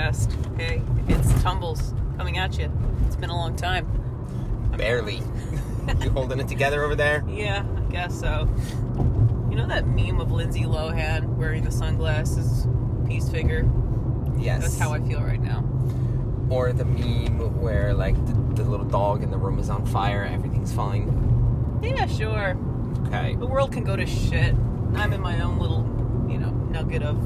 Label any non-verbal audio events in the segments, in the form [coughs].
Podcast. Hey, it's Tumbles coming at you. It's been a long time. Barely. [laughs] you holding it together over there? Yeah, I guess so. You know that meme of Lindsay Lohan wearing the sunglasses, peace figure? Yes. That's how I feel right now. Or the meme where like the, the little dog in the room is on fire, everything's fine. Yeah, sure. Okay. The world can go to shit. I'm in my own little, you know, nugget of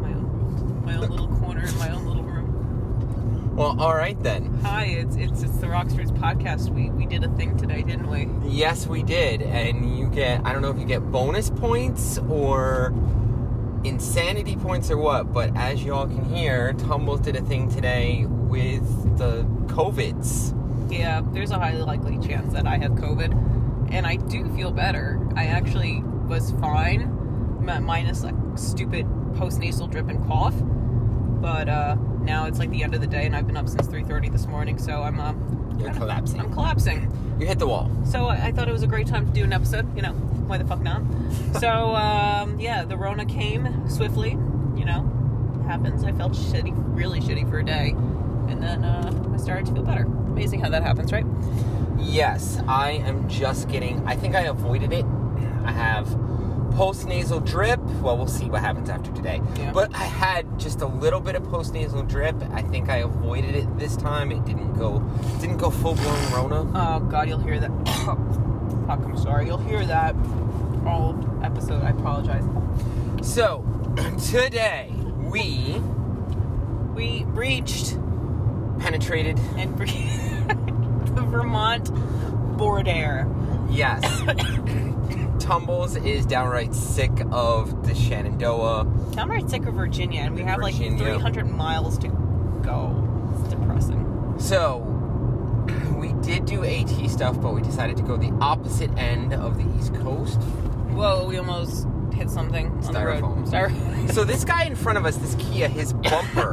my own world, my own little corner, in my own little room. Well, all right then. Hi, it's it's it's the Rockstars podcast. We we did a thing today, didn't we? Yes, we did, and you get I don't know if you get bonus points or insanity points or what, but as y'all can hear, Tumbles did a thing today with the COVIDs. Yeah, there's a highly likely chance that I have COVID, and I do feel better. I actually was fine, minus like stupid postnasal drip and cough. But uh, now it's like the end of the day, and I've been up since 3:30 this morning, so I'm uh, You're collapsing. I'm collapsing. You hit the wall. So I, I thought it was a great time to do an episode. You know, why the fuck not? [laughs] so um, yeah, the Rona came swiftly. You know, happens. I felt shitty, really shitty for a day, and then uh, I started to feel better. Amazing how that happens, right? Yes, I am just getting. I think I avoided it. [clears throat] I have post nasal drip. Well, we'll see what happens after today. Yeah. But I had just a little bit of post nasal drip. I think I avoided it this time. It didn't go. Didn't go full blown Rona. Oh God, you'll hear that. [coughs] Fuck, I'm sorry. You'll hear that all episode. I apologize. So [clears throat] today we We reached penetrated. and bre- [laughs] the Vermont border. Yes. [coughs] [coughs] Tumbles is downright sick of the Shenandoah. Downright sick of Virginia, and we have like 300 miles to go. It's depressing. So, [clears throat] we did do AT stuff, but we decided to go the opposite end of the East Coast. Whoa, we almost hit something on the road. Styrofoam. Styrofoam. So, this guy in front of us, this Kia, his [laughs] bumper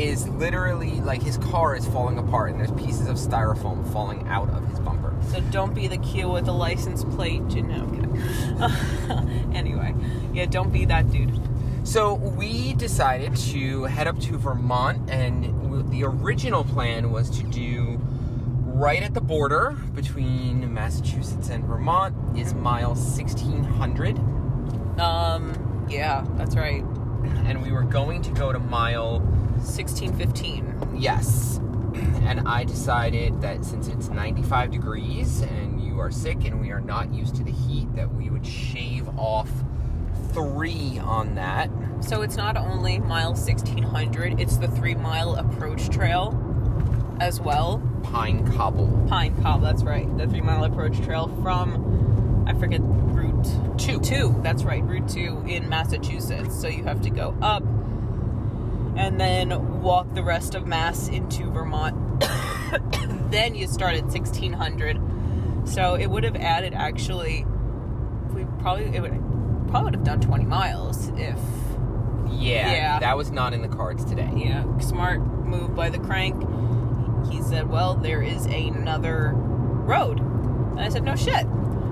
is literally like his car is falling apart, and there's pieces of styrofoam falling out of his bumper. So don't be the Kia with the license plate. You know, okay. [laughs] anyway, yeah, don't be that dude. So, we decided to head up to Vermont, and the original plan was to do right at the border between Massachusetts and Vermont is mile 1600. Um, yeah, that's right. and we were going to go to mile 1615. yes and i decided that since it's 95 degrees and you are sick and we are not used to the heat that we would shave off three on that So it's not only mile 1600, it's the three mile approach trail as well. pine cobble Pine Cobble, that's right. The three mile approach trail from, I forget, Route Two. 2. That's right, Route 2 in Massachusetts. So you have to go up and then walk the rest of Mass into Vermont. [coughs] then you start at 1600. So it would have added actually, we probably, it would probably would have done 20 miles if yeah, Yeah. that was not in the cards today yeah, smart move by the crank. He said, "Well, there is another road," and I said, "No shit,"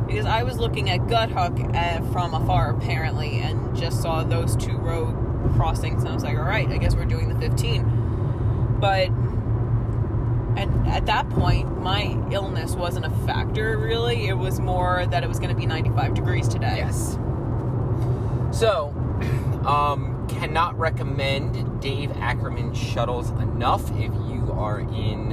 because I was looking at Guthook uh, from afar apparently, and just saw those two road crossings, and I was like, "All right, I guess we're doing the 15." But and at that point, my illness wasn't a factor really. It was more that it was going to be 95 degrees today. yes so [clears throat] um cannot recommend dave ackerman shuttles enough if you are in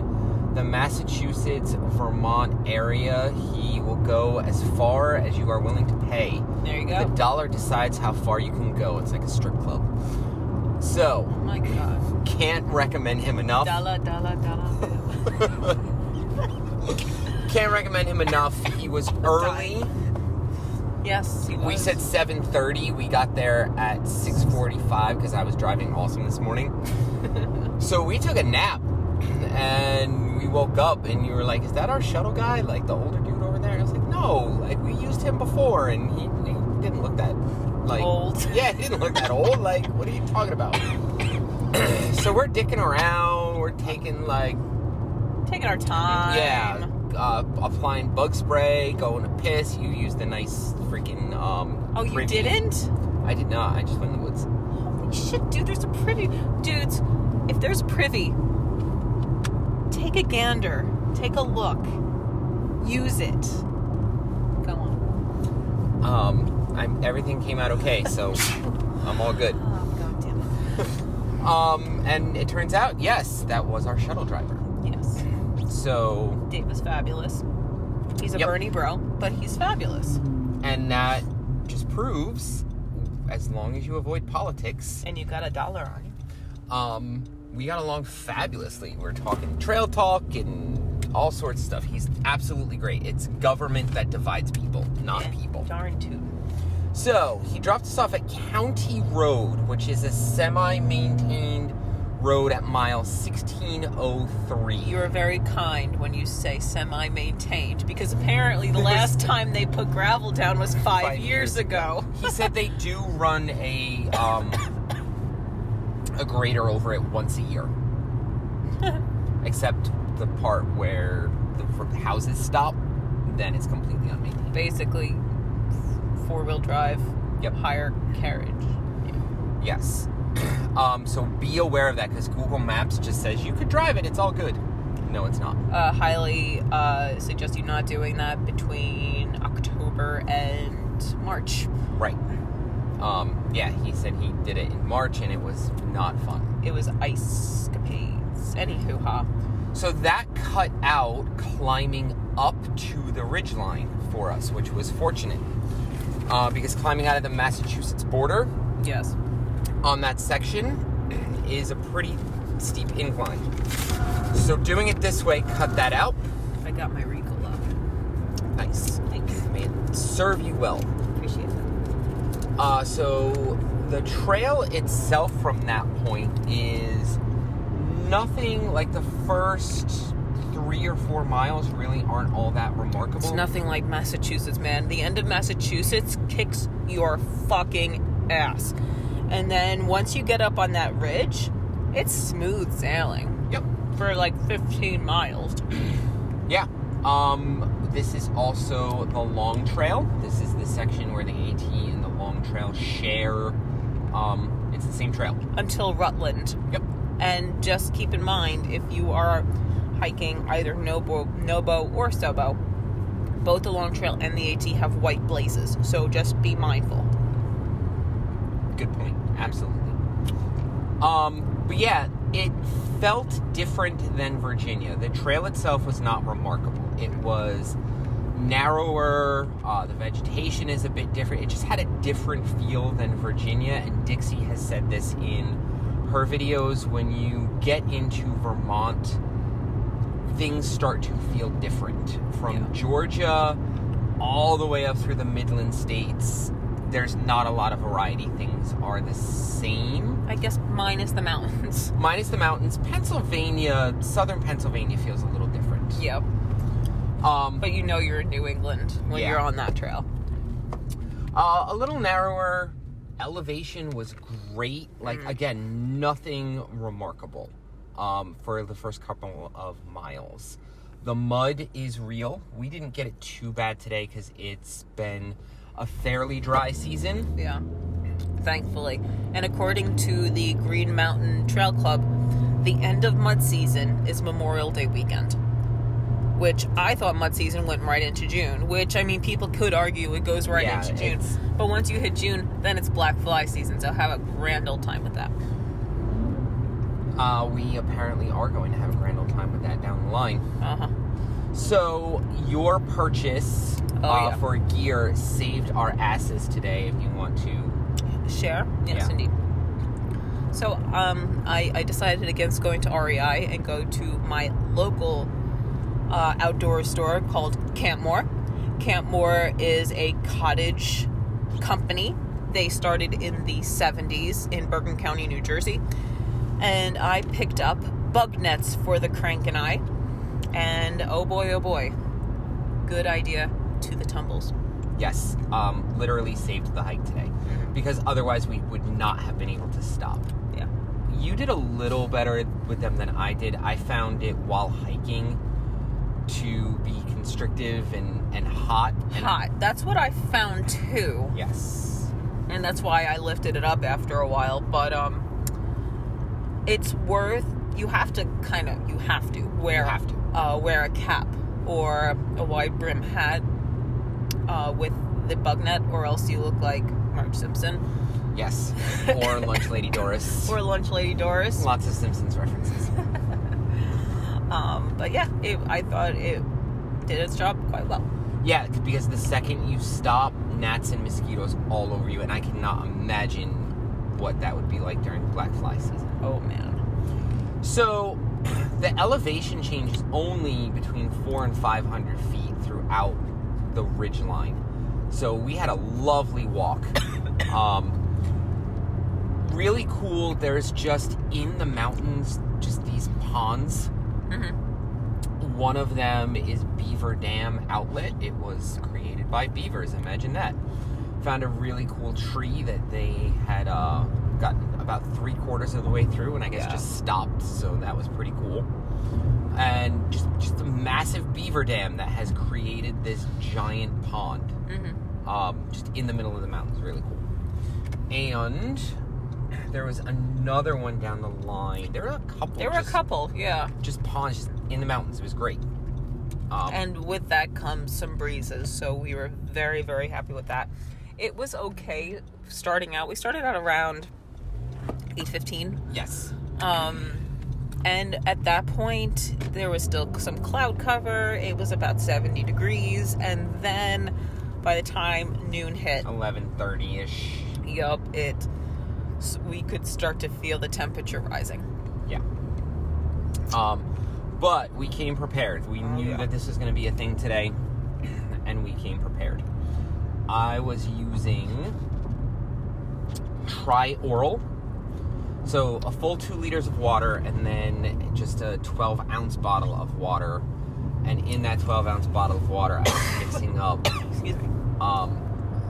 the massachusetts vermont area he will go as far as you are willing to pay There you go. The dollar decides how far you can go. It's like a strip club. So, Oh my god. can't recommend him enough. Dollar, dollar, dollar. [laughs] Can't recommend him enough. He was [laughs] early. Yes, he was. We said 7:30. We got there at 6:45 because I was driving awesome this morning. [laughs] so we took a nap, and we woke up, and you were like, "Is that our shuttle guy? Like the older dude over there?" I was like, "No, like we used him before, and he, he didn't look that like Old. [laughs] Yeah, he didn't look that old. Like, what are you talking about?" [clears throat] so we're dicking around. We're taking like taking our time. yeah, uh, applying bug spray, going to piss. You used the nice freaking. Um, Oh, you Rivian. didn't? I did not. I just went in the woods. Holy shit, dude, there's a privy. Dudes, if there's privy, take a gander, take a look, use it. Go on. Um, I'm, everything came out okay, so [laughs] I'm all good. Oh, god damn it. [laughs] Um, and it turns out, yes, that was our shuttle driver. Yes. So, Dave was fabulous. He's a Yep. Bernie bro, but he's fabulous. and that just proves, as long as you avoid politics, And you got a dollar on you. um, we got along fabulously. We're talking trail talk and all sorts of stuff. He's absolutely great. It's government that divides people, not Yeah, people. Darn toot. So he dropped us off at County Road, which is a semi-maintained road at mile 1603. You are very kind when you say semi-maintained because apparently the last time they put gravel down was five, Five years, years ago. he said they do run a um, [laughs] a grader over it once a year, [laughs] except the part where the houses stop. Then it's completely unmaintained. Basically, four-wheel drive, Yep. higher carriage. Yes. [clears throat] Um, so be aware of that because Google Maps just says you could drive it. It's all good. No, it's not. Uh, highly uh, suggest you not doing that between October and March. Right. Um, yeah, he said he did it in March and it was not fun. It was ice capades. Anywho, ha. So that cut out climbing up to the ridgeline for us, which was fortunate. Uh, because climbing out of the Massachusetts border Yes. on that section is a pretty steep incline. So doing it this way cut that out. I got my Ricola. Nice. Thank you. May it serve you well. Uh, so the trail itself from that point is nothing like the first three or four miles really aren't all that remarkable. It's nothing like Massachusetts, man. The end of Massachusetts kicks your fucking ass. And then once you get up on that ridge, it's smooth sailing Yep. for like 15 miles. [clears throat] Yeah. Um, this is also the long trail. This is the section where the AT and the long trail share. Um, it's the same trail. until Rutland. Yep. And just keep in mind if you are hiking either Nobo, Nobo or Sobo, both the Long Trail and the AT have white blazes. So just be mindful. Good point. Absolutely. Um, but yeah, it felt different than Virginia. The trail itself was not remarkable. It was narrower. Uh, the vegetation is a bit different. It just had a different feel than Virginia. And Dixie has said this in her videos. When you get into Vermont, things start to feel different. From Yeah. Georgia all the way up through the Midland states, there's not a lot of variety. Things are the same. I guess minus the mountains. Minus the mountains, Pennsylvania, southern Pennsylvania feels a little different. Yep. Um, But you know you're in New England when Yeah. you're on that trail. uh, a little narrower. Elevation was great. Like Mm. again, nothing remarkable um, for the first couple of miles. The mud is real. We didn't get it too bad today because it's been a fairly dry season. Yeah. Thankfully. And according to the Green Mountain Trail Club, the end of mud season is Memorial Day weekend. Which I thought mud season went right into June, which I mean, people could argue it goes right Yeah, into June. But once you hit June, then it's black fly season, so have a grand old time with that. Uh, we apparently are going to have a grand old time with that down the line. Uh huh. So your purchase Oh, uh, yeah. for gear saved our asses today. If you want to, Share? Yes, Yeah. indeed. So um, I, I decided against going to REI and go to my local uh, outdoor store called Campmor. Campmor is a cottage company. They started in the 70s in Bergen County, New Jersey. And I picked up bug nets for the crank and I. And oh boy, oh boy, good idea to the tumbles. yes, um, literally saved the hike today because otherwise we would not have been able to stop. Yeah. You did a little better with them than I did. I found it while hiking to be constrictive and, and hot. And Hot. That's what I found too. Yes. and that's why I lifted it up after a while. But um, it's worth. You have to kind of. You have to wear. You have to. Uh, wear a cap or a wide brim hat uh, with the bug net, or else you look like Marge Simpson Yes. [laughs] Or Lunch Lady Doris. or Lunch Lady Doris. Lots of Simpsons references. [laughs] Um, but yeah, it, I thought it did its job quite well. Yeah, because the second you stop, gnats and mosquitoes all over you, and I cannot imagine what that would be like during black fly season. Oh man. So, [clears throat] the elevation changes only between four and five hundred feet throughout the ridge line. So we had a lovely walk. [coughs] Um, really cool. There's just in the mountains, just these ponds. Hmm One of them is Beaver Dam Outlet. It was created by beavers. Imagine that. Found a really cool tree that they had uh, gotten about three quarters of the way through, and I guess Yeah. just stopped. So that was pretty cool. And just just a massive beaver dam that has created this giant pond, hmm um, just in the middle of the mountains. Really cool. And there was another one down the line. There were a couple. There were a couple, yeah. just ponds just in the mountains. It was great. Um, and with that comes some breezes, so we were very, very happy with that. It was okay starting out. We started out around eight fifteen. yes, Um, and at that point, there was still some cloud cover. It was about 70 degrees. And then by the time noon hit, eleven thirty ish. yup, it we could start to feel the temperature rising. Yeah. Um, but we came prepared. We Oh, knew yeah. that this was going to be a thing today, [clears throat] and we came prepared. I was using Tri-Oral. So a full two liters of water, and then just a 12 ounce bottle of water. And in that 12 ounce bottle of water, I was mixing up [coughs] Excuse me. um,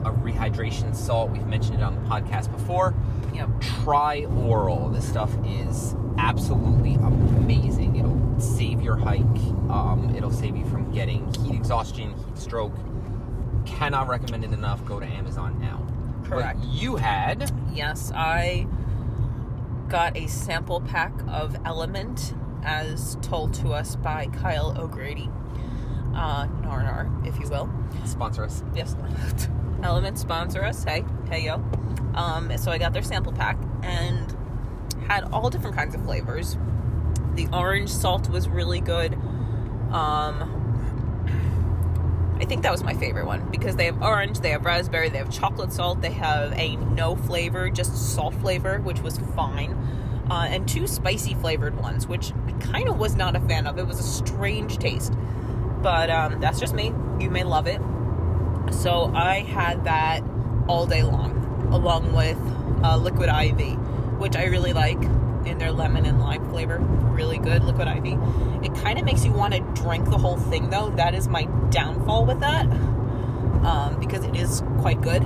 a rehydration salt. We've mentioned it on the podcast before. Yep. Trioral. This stuff is absolutely amazing. It'll save your hike. Um, it'll save you from getting heat exhaustion, heat stroke. Cannot recommend it enough. Go to Amazon now. Correct. But you had Yes, I got a sample pack of LMNT as told to us by Kyle O'Grady. Uh, Narnar, if you will. sponsor us. Yes. [laughs] LMNT sponsor us. Hey, hey yo. Um, so I got their sample pack and had all different kinds of flavors. The orange salt was really good. Um, I think that was my favorite one because they have orange, they have raspberry, they have chocolate salt, they have a no flavor, just salt flavor, which was fine, uh, and two spicy flavored ones, which I kind of was not a fan of. It was a strange taste, but um, that's just me. You may love it. So I had that all day long, along with uh, Liquid I.V., which I really like in their lemon and lime flavor. Really good Liquid ivy. It kind of makes you want to drink the whole thing, though. That is my downfall with that, um, because it is quite good.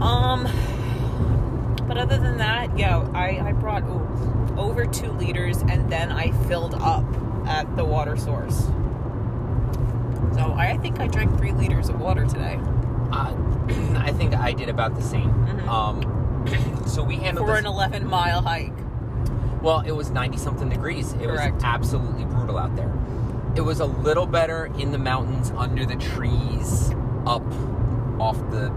Um, but other than that, yeah, I, I brought ooh, over two liters, and then I filled up at the water source. So I think I drank three liters of water today. Uh, [clears throat] I think I did about the same. Mhm. Um, so we handled for this an 11 mile hike. Well, it was 90 something degrees. It Correct. was absolutely brutal out there. It was a little better in the mountains under the trees up off the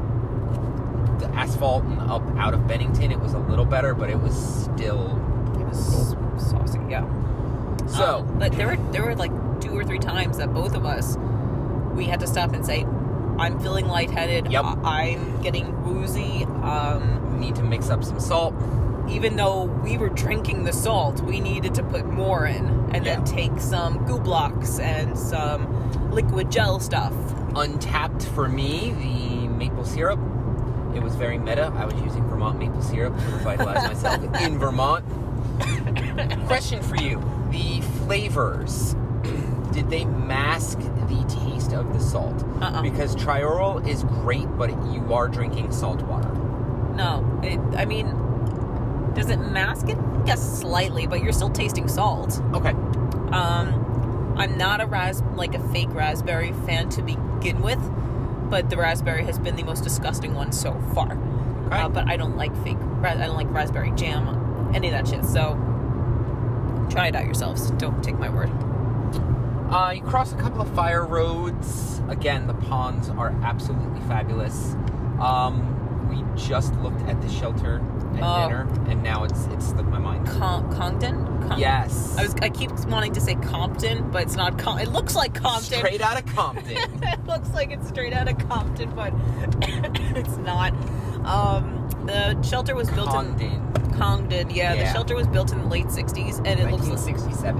the asphalt and up out of Bennington. It was a little better, but it was still It was saucy, yeah. so Um, but there were there were like two or three times that both of us we had to stop and say, "I'm feeling lightheaded. Yep. I- I'm getting woozy." Um, need to mix up some salt. even though we were drinking the salt, we needed to put more in, and then take some goo blocks and some liquid gel stuff. Untapped for me, the maple syrup. It was very meta. I was using Vermont maple syrup to revitalize [laughs] myself in Vermont. [laughs] Question for you: The flavors. Did they mask the taste of the salt? Uh-uh. Because Trioral is great, but you are drinking salt water. No, it, I mean, does it mask it? Yes, slightly, but you're still tasting salt. Okay. Um, I'm not a ras like a fake raspberry fan to begin with, but the raspberry has been the most disgusting one so far. Okay. Uh, but I don't like fake. I don't like raspberry jam, any of that shit. So Try it out yourselves. Don't take my word. Uh, you cross a couple of fire roads. Again, the ponds are absolutely fabulous. Um, we just looked at the shelter at Oh. dinner, and now it's it's slipped my mind. Con- Congdon? Con- Yes, I was. I keep wanting to say Compton, but it's not. Com- it looks like Compton. straight out of Compton. [laughs] it looks like it's straight out of Compton, but [coughs] it's not. Um, the shelter was built Condon, in Congdon. Yeah, the shelter was built in the late '60s, and it looks 1967.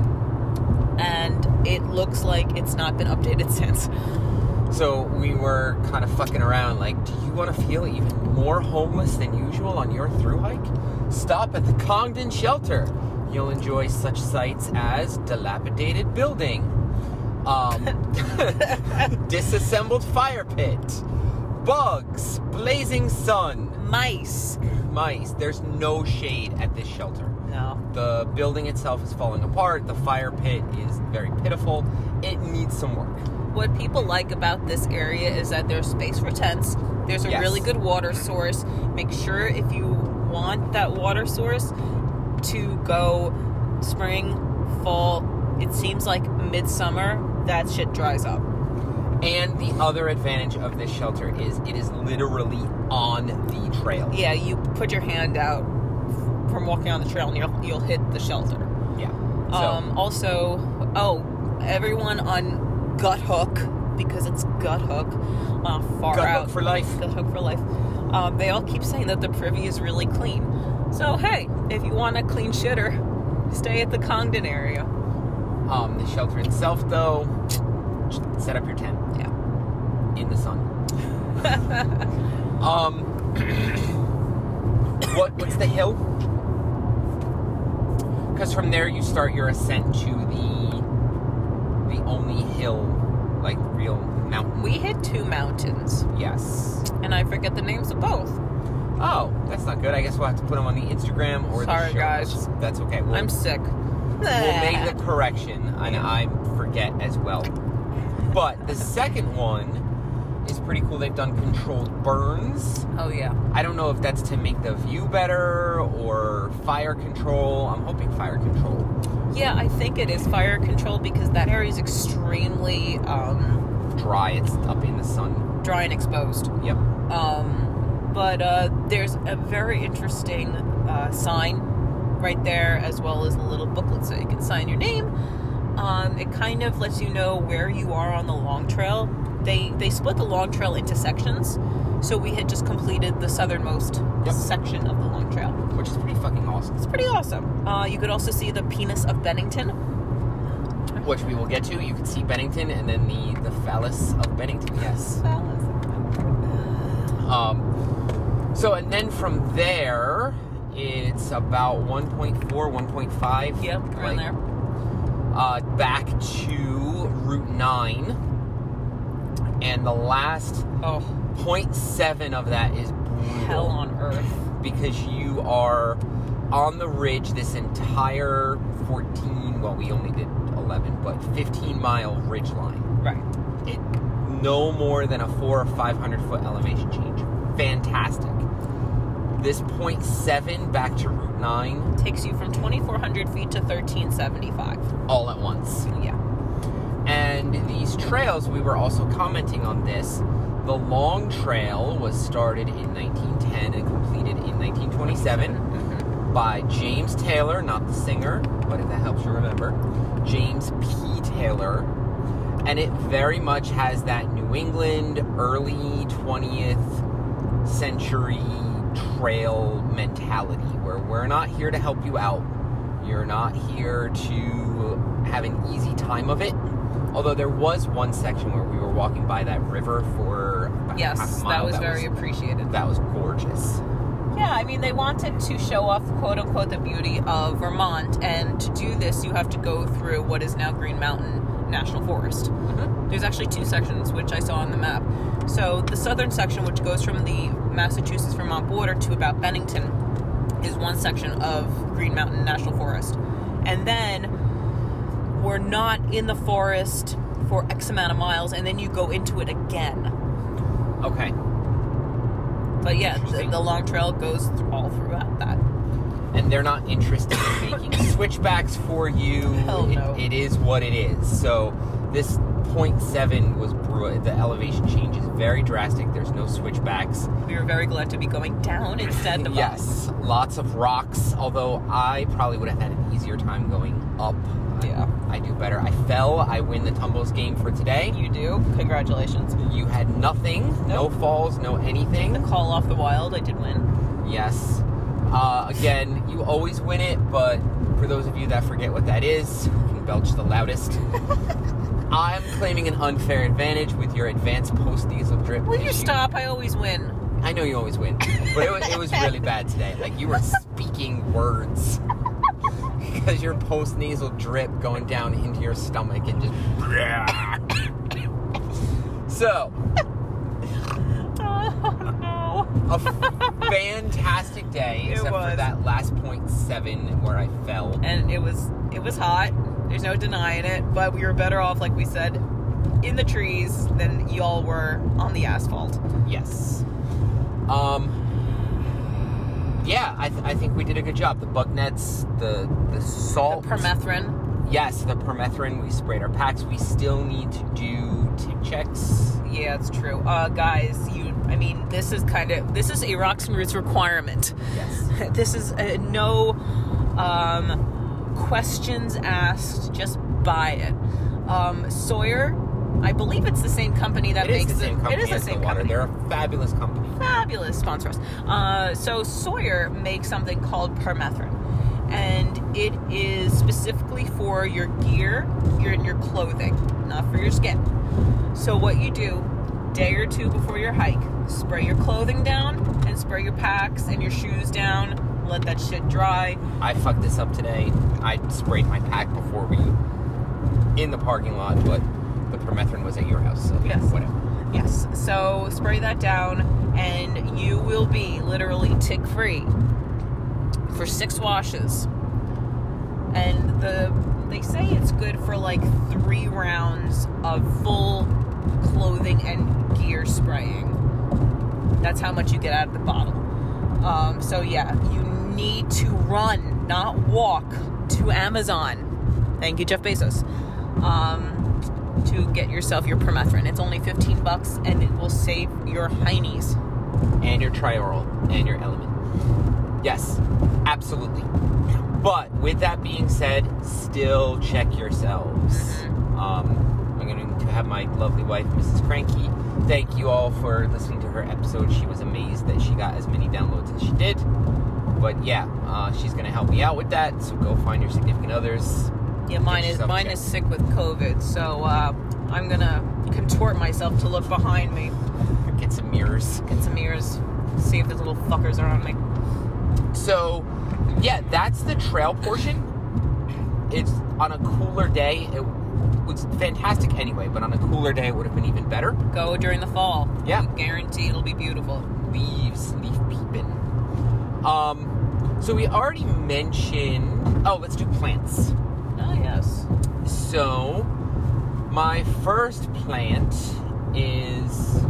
and it looks like it's not been updated [laughs] since. So we were kind of fucking around. Like, do you want to feel even more homeless than usual on your through hike? Stop at the Congdon shelter. You'll enjoy such sights as dilapidated building, um, [laughs] disassembled fire pit, bugs, blazing sun, Mice. mice. There's no shade at this shelter. No. The building itself is falling apart. The fire pit is very pitiful. It needs some work. What people like about this area is that there's space for tents. There's a Yes. really good water source. Make sure if you want that water source to go spring, fall, it seems like midsummer, that shit dries up. And the other advantage of this shelter is it is literally on the trail. Yeah, you put your hand out from walking on the trail and you'll, you'll hit the shelter. Yeah. So, Um, also, oh, everyone on Guthook, because it's Guthook, uh, far gut out. hook for life. Guthook for life. Um, they all keep saying that the privy is really clean. So hey, if you want a clean shitter, stay at the Congdon area. Um, the shelter itself, though, set up your tent Yeah. in the sun. [laughs] um, [coughs] what what's the hill? Because from there you start your ascent to the the only hill, like real mountain. We hit two mountains, yes. and I forget the names of both. Oh, that's not good. I guess we'll have to put them on the Instagram or Sorry, the show guys. That's okay. We'll, I'm sick. we'll make the [laughs] correction, and I forget as well. But the second one is pretty cool. They've done controlled burns. Oh yeah. I don't know if that's to make the view better or fire control. I'm hoping fire control. Yeah, I think it is fire control because that area is extremely um, Dry. It's up in the sun. dry and exposed. Yep. Um, but uh, there's a very interesting uh, sign right there, as well as a little booklet so you can sign your name. Um, it kind of lets you know where you are on the long trail. They they split the long trail into sections, so we had just completed the southernmost Yep. section of the long trail. Which is pretty fucking awesome. It's pretty awesome. Uh, you could also see the penis of Bennington. Which we will get to. You can see Bennington and then the, the phallus of Bennington. Yes. [laughs] Um, so, and then from there, it's about 1.4, 1.5. Yep, around like, there. Uh, back to Route 9. And the last Oh, 0.7 of that is brutal hell on earth. because you are on the ridge this entire 14, well, we only did 11, but 15 mile ridge line Right. it no more than a four or five hundred foot elevation change. Fantastic. This point 0.7 back to Route nine Takes you from 2,400 feet to 1,375. all at once. Yeah. And these trails, we were also commenting on this. The long trail was started in 1910 and completed in 1927 mm-hmm. by James Taylor, not the singer, but if that helps you remember, James P. Taylor. And it very much has that New England early 20th century trail mentality where we're not here to help you out. You're not here to have an easy time of it. Although there was one section where we were walking by that river for Yes, that was very appreciated. that was gorgeous. Yeah, I mean, they wanted to show off, quote unquote, the beauty of Vermont, and to do this, you have to go through what is now Green Mountain National Forest. Mm-hmm. There's actually two sections, which I saw on the map. So, the southern section, which goes from the Massachusetts Vermont border to about Bennington, is one section of Green Mountain National Forest. And then we're not in the forest for X amount of miles, and then you go into it again. Okay. But yeah, the, the long trail goes th- all throughout that. and they're not interested in making [coughs] switchbacks for you. Hell It- no. it is what it is. So this 0.7 was bru- the elevation change is very drastic. There's no switchbacks. We were very glad to be going down [laughs] instead of up. yes, lots of rocks. Although I probably would have had an easier time going up. Yeah. I do better. I fell. I win the tumbles game for today. You do. Congratulations. You had nothing, no falls, no anything. The call off the wild, I did win. Yes. Uh, again, you always win it, but for those of you that forget what that is, you can belch the loudest. [laughs] I'm claiming an unfair advantage with your advanced post diesel drip. Will you stop? I always win. I know you always win, but it was, it was really bad today. Like you were [laughs] speaking words because your post nasal drip going down into your stomach and just. [coughs] so, Oh no. a fantastic day, It except for that last point seven where I fell. And it was it was hot. There's no denying it. But we were better off, like we said, in the trees than y'all were on the asphalt. Yes. Um. Yeah, I, th- I think we did a good job. The bug nets, the the salt, The permethrin. Yes, the permethrin. We sprayed our packs. We still need to do tick checks. Yeah, it's true. Uh, guys, you. I mean, this is kind of this is a Rocks and Roots requirement. Yes. [laughs] this is uh, no um, questions asked. Just buy it. Um, Sawyer, I believe it's the same company that It is makes the same company It is the same the water. company. They're a fabulous company. Fabulous sponsor us. Uh, so Sawyer makes something called permethrin, and it is specifically for your gear, your in your clothing, not for your skin. So what you do, day or two before your hike, spray your clothing down and spray your packs and your shoes down. Let that shit dry. I fucked this up today. I sprayed my pack before we in the parking lot, but the permethrin was at your house, so Yes. whatever. Yes. So spray that down, and you will be literally tick free for six washes. And the they say it's good for like three rounds of full clothing and gear spraying. That's how much you get out of the bottle. Um, so yeah, you need to run, not walk, to Amazon. Thank you, Jeff Bezos. Um, to get yourself your permethrin. It's only 15 bucks and it will save your heinies. And your trioral and your LMNT. Yes, absolutely. But with that being said, still check yourselves. Mhm. Um, I'm going to have my lovely wife, Mrs. Cranky, thank you all for listening to her episode. She was amazed that she got as many downloads as she did. But yeah, uh, she's going to help me out with that. So go find your significant others. Yeah, mine is mine checked. is sick with COVID, so uh, I'm gonna contort myself to look behind me, Get some mirrors. get some mirrors. see if those little fuckers are on me. So, yeah, that's the trail portion. It's on a cooler day. It was fantastic anyway, but on a cooler day, it would have been even better. Go during the fall. Yeah. We guarantee it'll be beautiful. Leaves, leaf peeping. Um, so we already mentioned. Oh, let's do plants. Oh yes. So, my first plant is.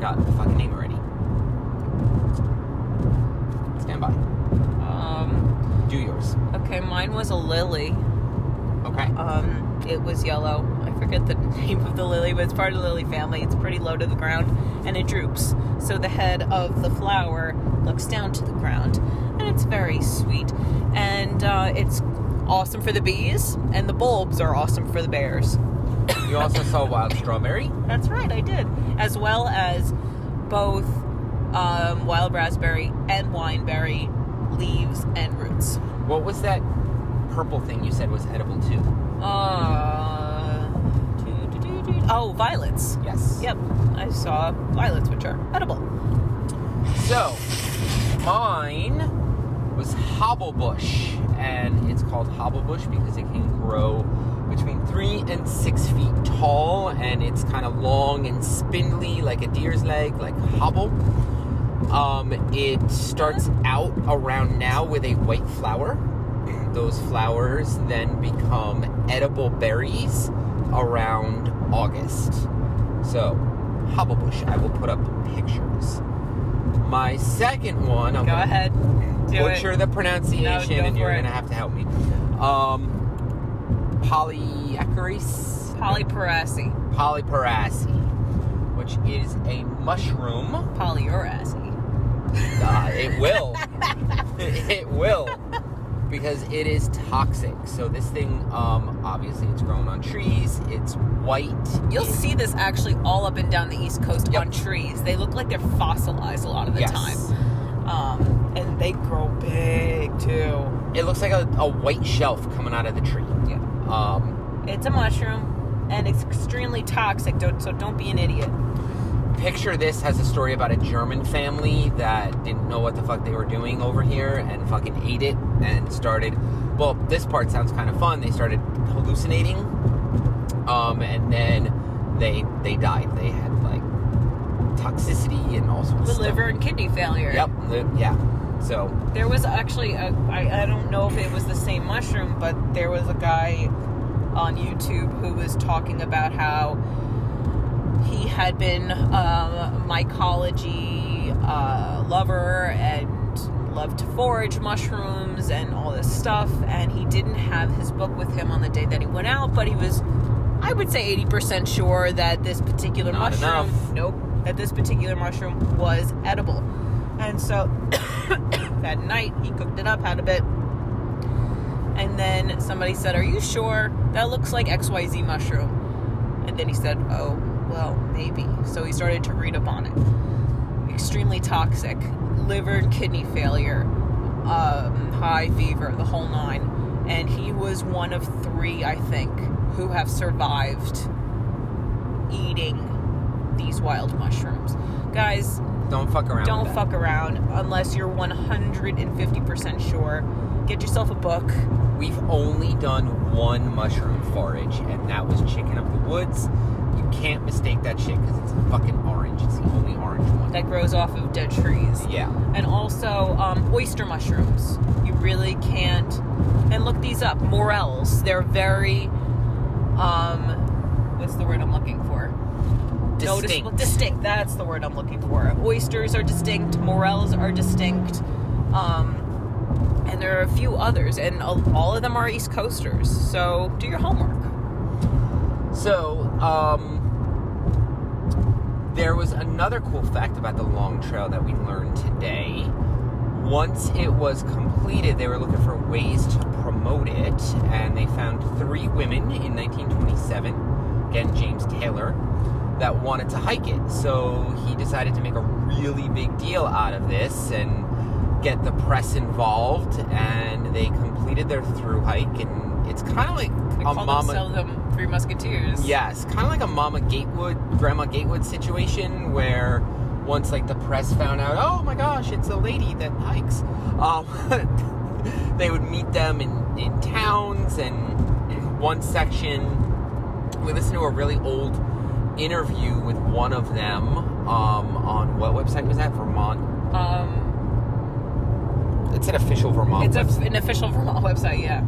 Forgot the fucking name already. Stand by. Um. Do yours. Okay, mine was a lily. Okay. Um, it was yellow. I forget the [laughs] name of the lily, but it's part of the lily family. It's pretty low to the ground and it droops. So the head of the flower looks down to the ground and it's very sweet. And uh, it's awesome for the bees, and the bulbs are awesome for the bears. You also saw wild strawberry. That's right, I did. As well as both um, wild raspberry and wineberry leaves and roots. What was that purple thing you said was edible too? Uh, doo, doo, doo, doo. oh, violets. Yes. Yep, I saw violets, which are edible. So, mine was hobblebush, and it's called hobblebush because it can grow between three and six feet tall, and it's kind of long and spindly like a deer's leg, like hobble. Um, it starts out around now with a white flower. Those flowers then become edible berries around August. So, hobblebush, I will put up pictures. My second one, I'm Go ahead. Do butcher it. the pronunciation, No, go and you're it. gonna have to help me. Polyacarus, Polyporacea. polyporacea, which is a mushroom. Polyuracea. Uh, it will. [laughs] it will. Because it is toxic. So this thing, um, obviously, it's grown on trees. It's white. You'll see this actually all up and down the East Coast Yep. on trees. They look like they're fossilized a lot of the Yes. time. Um, and they grow big too. It looks like a, a white shelf coming out of the tree. Um, It's a mushroom and it's extremely toxic, don't, so don't be an idiot. picture this has a story about a German family that didn't know what the fuck they were doing over here and fucking ate it and started. Well, this part sounds kind of fun. They started hallucinating, um, and then they they died. They had like toxicity and all sorts The of stuff. liver and kidney failure. Yep. Yeah. So There was actually a, I, I don't know if it was the same mushroom, but there was a guy on YouTube who was talking about how he had been um, a mycology uh, lover and loved to forage mushrooms and all this stuff, and he didn't have his book with him on the day that he went out, but he was, I would say, 80% sure that this particular Not mushroom, enough. nope, that this particular mushroom was edible. And so [coughs] that night he cooked it up, had a bit. And then somebody said, Are you sure? That looks like XYZ mushroom. And then he said, Oh, well, maybe. So he started to read up on it. Extremely toxic, liver and kidney failure, um, high fever, the whole nine. And he was one of three, I think, who have survived eating these wild mushrooms. Guys, don't fuck around. don't fuck around unless you're 150% sure. Get yourself a book. We've only done one mushroom forage, and that was chicken of the woods. You can't mistake that shit because it's fucking orange. It's the only orange one. that grows off of dead trees. yeah. And also um, oyster mushrooms. You really can't. And look these up. Morels. They're very. Um, what's the word I'm looking for? Distinct. Distinct. That's the word I'm looking for. Oysters are distinct. Morels are distinct. Um, and there are a few others, and all of them are East Coasters. So do your homework. So, um, there was another cool fact about the Long Trail that we learned today. Once it was completed, they were looking for ways to promote it, and they found three women in 1927, again, James Taylor, that wanted to hike it. So he decided to make a really big deal out of this and get the press involved, and they completed their through hike, and it's kind of like They a mama. them Three Musketeers. Yes, kind of like a Mama Gatewood, Grandma Gatewood situation where once like the press found out, oh my gosh, it's a lady that hikes. Um, [laughs] they would meet them in, in towns and in one section. We listened to a really old interview with one of them um, on what website was that? Vermont. Um, It's an official Vermont it's a, an official Vermont website, yeah.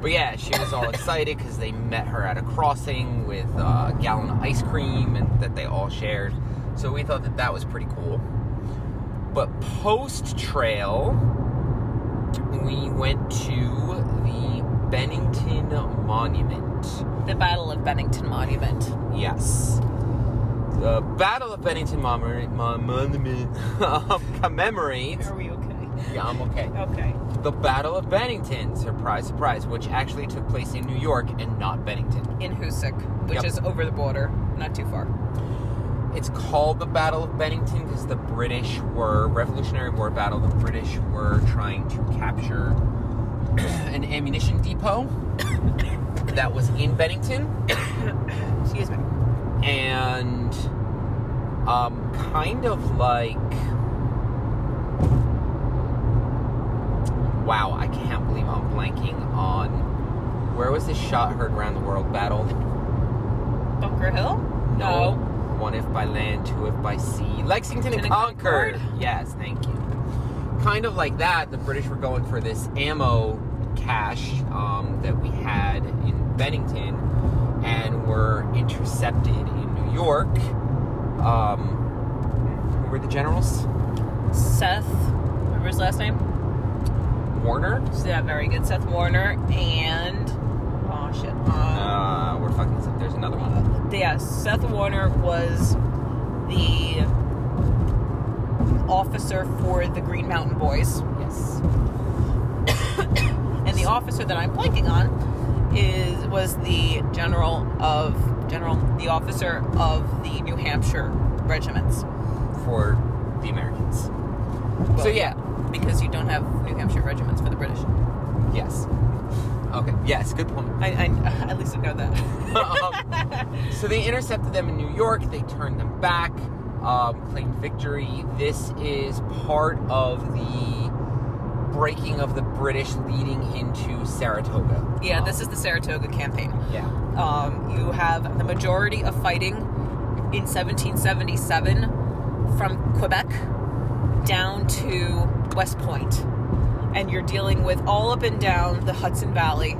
But yeah, she was all [laughs] excited because they met her at a crossing with a gallon of ice cream and that they all shared. So we thought that that was pretty cool. But post trail, we went to the Bennington Monument. The Battle of Bennington Monument. Yes. The Battle of Bennington Monument, um, [laughs] commemorates. Are we okay? Yeah, I'm okay. Okay. The Battle of Bennington, surprise, surprise, which actually took place in New York and not Bennington. In Hoosick, which Yep. is over the border, not too far. It's called the Battle of Bennington because the British were Revolutionary War battle. The British were trying to capture [clears throat] an ammunition depot [coughs] that was in Bennington, [coughs] Excuse me. and um, kind of like. Wow, I can't believe I'm blanking on where was this shot heard around the world battle? Bunker Hill? No. One if by land, two if by sea. Lexington and Concord. Concord? Yes, thank you. Kind of like that, the British were going for this ammo cache um, that we had in Bennington and were intercepted in New York. Um, who were the generals? Seth, remember his last name? Warner. Yeah, very good. Seth Warner and oh shit. Um, Uh, we're fucking. There's another one. yeah, Seth Warner was the officer for the Green Mountain Boys, Yes. and the officer that I'm blanking on is was the general of general the officer of the New Hampshire regiments. For the Americans. Well, so yeah. because you don't have New Hampshire regiments for the British. Yes. Okay. Yes. Good point. I, I [laughs] at least I know that. Um, [laughs] so they intercepted them in New York. They turned them back, um, claimed victory. This is part of the breaking of the British leading into Saratoga. yeah, Um, this is the Saratoga campaign. yeah. Um, you have the majority of fighting in 1777 from Quebec down to West Point. And you're dealing with all up and down the Hudson Valley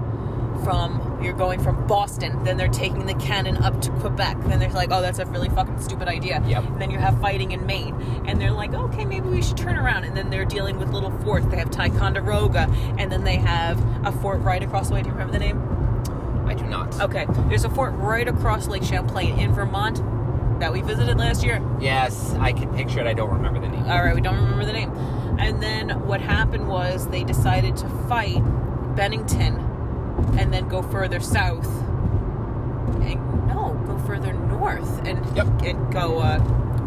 from you're going from Boston, then they're taking the cannon up to Quebec. Then they're like, oh, that's a really fucking stupid idea. Yep. Then you have fighting in Maine, and they're like, okay, maybe we should turn around. And then they're dealing with little forts. They have Ticonderoga, and then they have a fort right across the way. Do you remember the name? I do not. Okay, there's a fort right across Lake Champlain in Vermont that we visited last year. Yes, I can picture it. I don't remember the name. All right, we don't remember the name. And then what happened was they decided to fight Bennington and then go further south. And, no, go further north and, Yep. and go uh,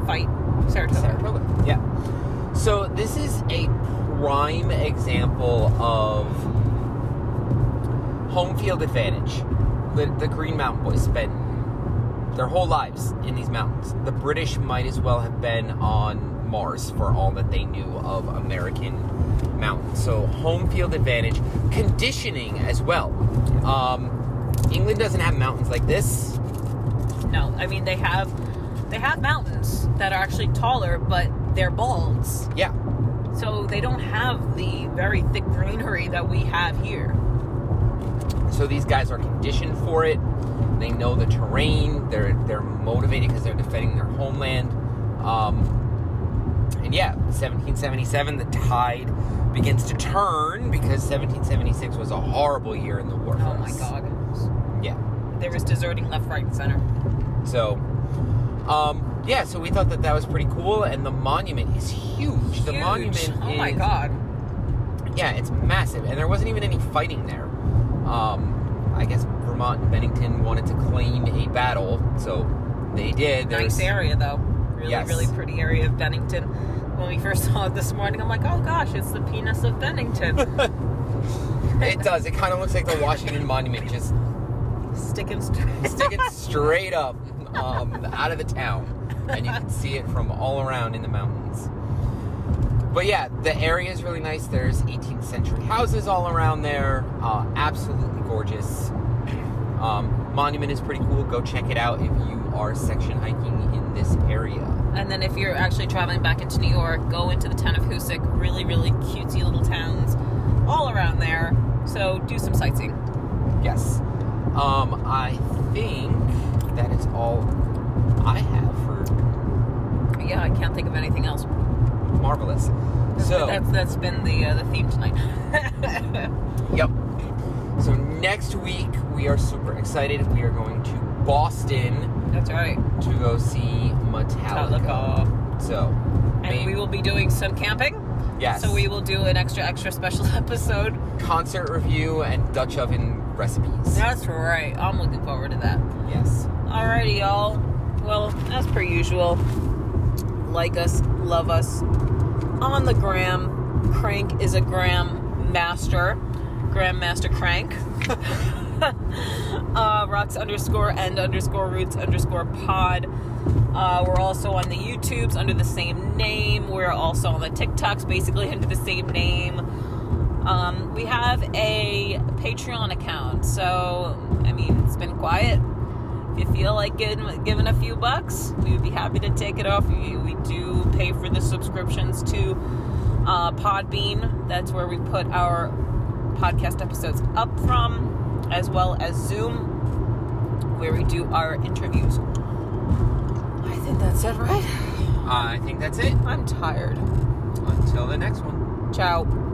fight Saratoga. Saratoga. Yeah. So this is a prime example of home field advantage. The, the Green Mountain Boys spent their whole lives in these mountains. The British might as well have been on Mars for all that they knew of American mountains. So home field advantage, conditioning as well. Um, England doesn't have mountains like this. No, I mean they have they have mountains that are actually taller, but they're balds. Yeah. So they don't have the very thick greenery that we have here. So these guys are conditioned for it. They know the terrain. They're they're motivated because they're defending their homeland. Um, yeah, 1777, the tide begins to turn because 1776 was a horrible year in the war. Oh my god. Yeah. There was deserting left, right, and center. So, um, yeah. So we thought that that was pretty cool, and the monument is huge. The Huge. monument. Oh my god. Yeah, it's massive, and there wasn't even any fighting there. Um, I guess Vermont and Bennington wanted to claim a battle, so they did. Nice area though. Really, Yes. really pretty area of Bennington. When we first [laughs] saw it this morning, I'm like, oh gosh, it's the penis of Bennington. [laughs] It does. It kind of looks like the Washington [laughs] Monument, just Sticking straight. sticking straight up um, out of the town, and you can see it from all around in the mountains. But yeah, the area is really nice. There's 18th century houses all around there. Uh, absolutely gorgeous. Um, monument is pretty cool. Go check it out if you are section hiking in this area. And then if you're actually traveling back into New York, go into the town of Hoosick. Really, really cutesy little towns all around there. So do some sightseeing. Yes. Um, I think that is all I have for Yeah, I can't think of anything else. marvelous. So that's that's been the uh, the theme tonight. [laughs] Yep. So next week we are super excited. We are going to Boston that's right. to go see. So, And may- we will be doing some camping. yes, So we will do an extra extra special [laughs] episode. concert review and Dutch oven recipes. That's right. I'm looking forward to that. Yes. Alrighty, y'all. Well, as per usual, like us, love us on the gram. Crank is a gram master. Grandmaster Crank. [laughs] uh, rocks underscore and underscore roots underscore pod. Uh, we're also on the YouTubes under the same name. We're also on the TikToks basically [laughs] under the same name. Um, we have a Patreon account, so I mean it's been quiet. If you feel like giving, giving a few bucks, we would be happy to take it off. We, we do pay for the subscriptions to uh, Podbean. That's where we put our podcast episodes up from, as well as Zoom, where we do our interviews. That's it, right? I think that's it. I'm tired. until the next one. Ciao.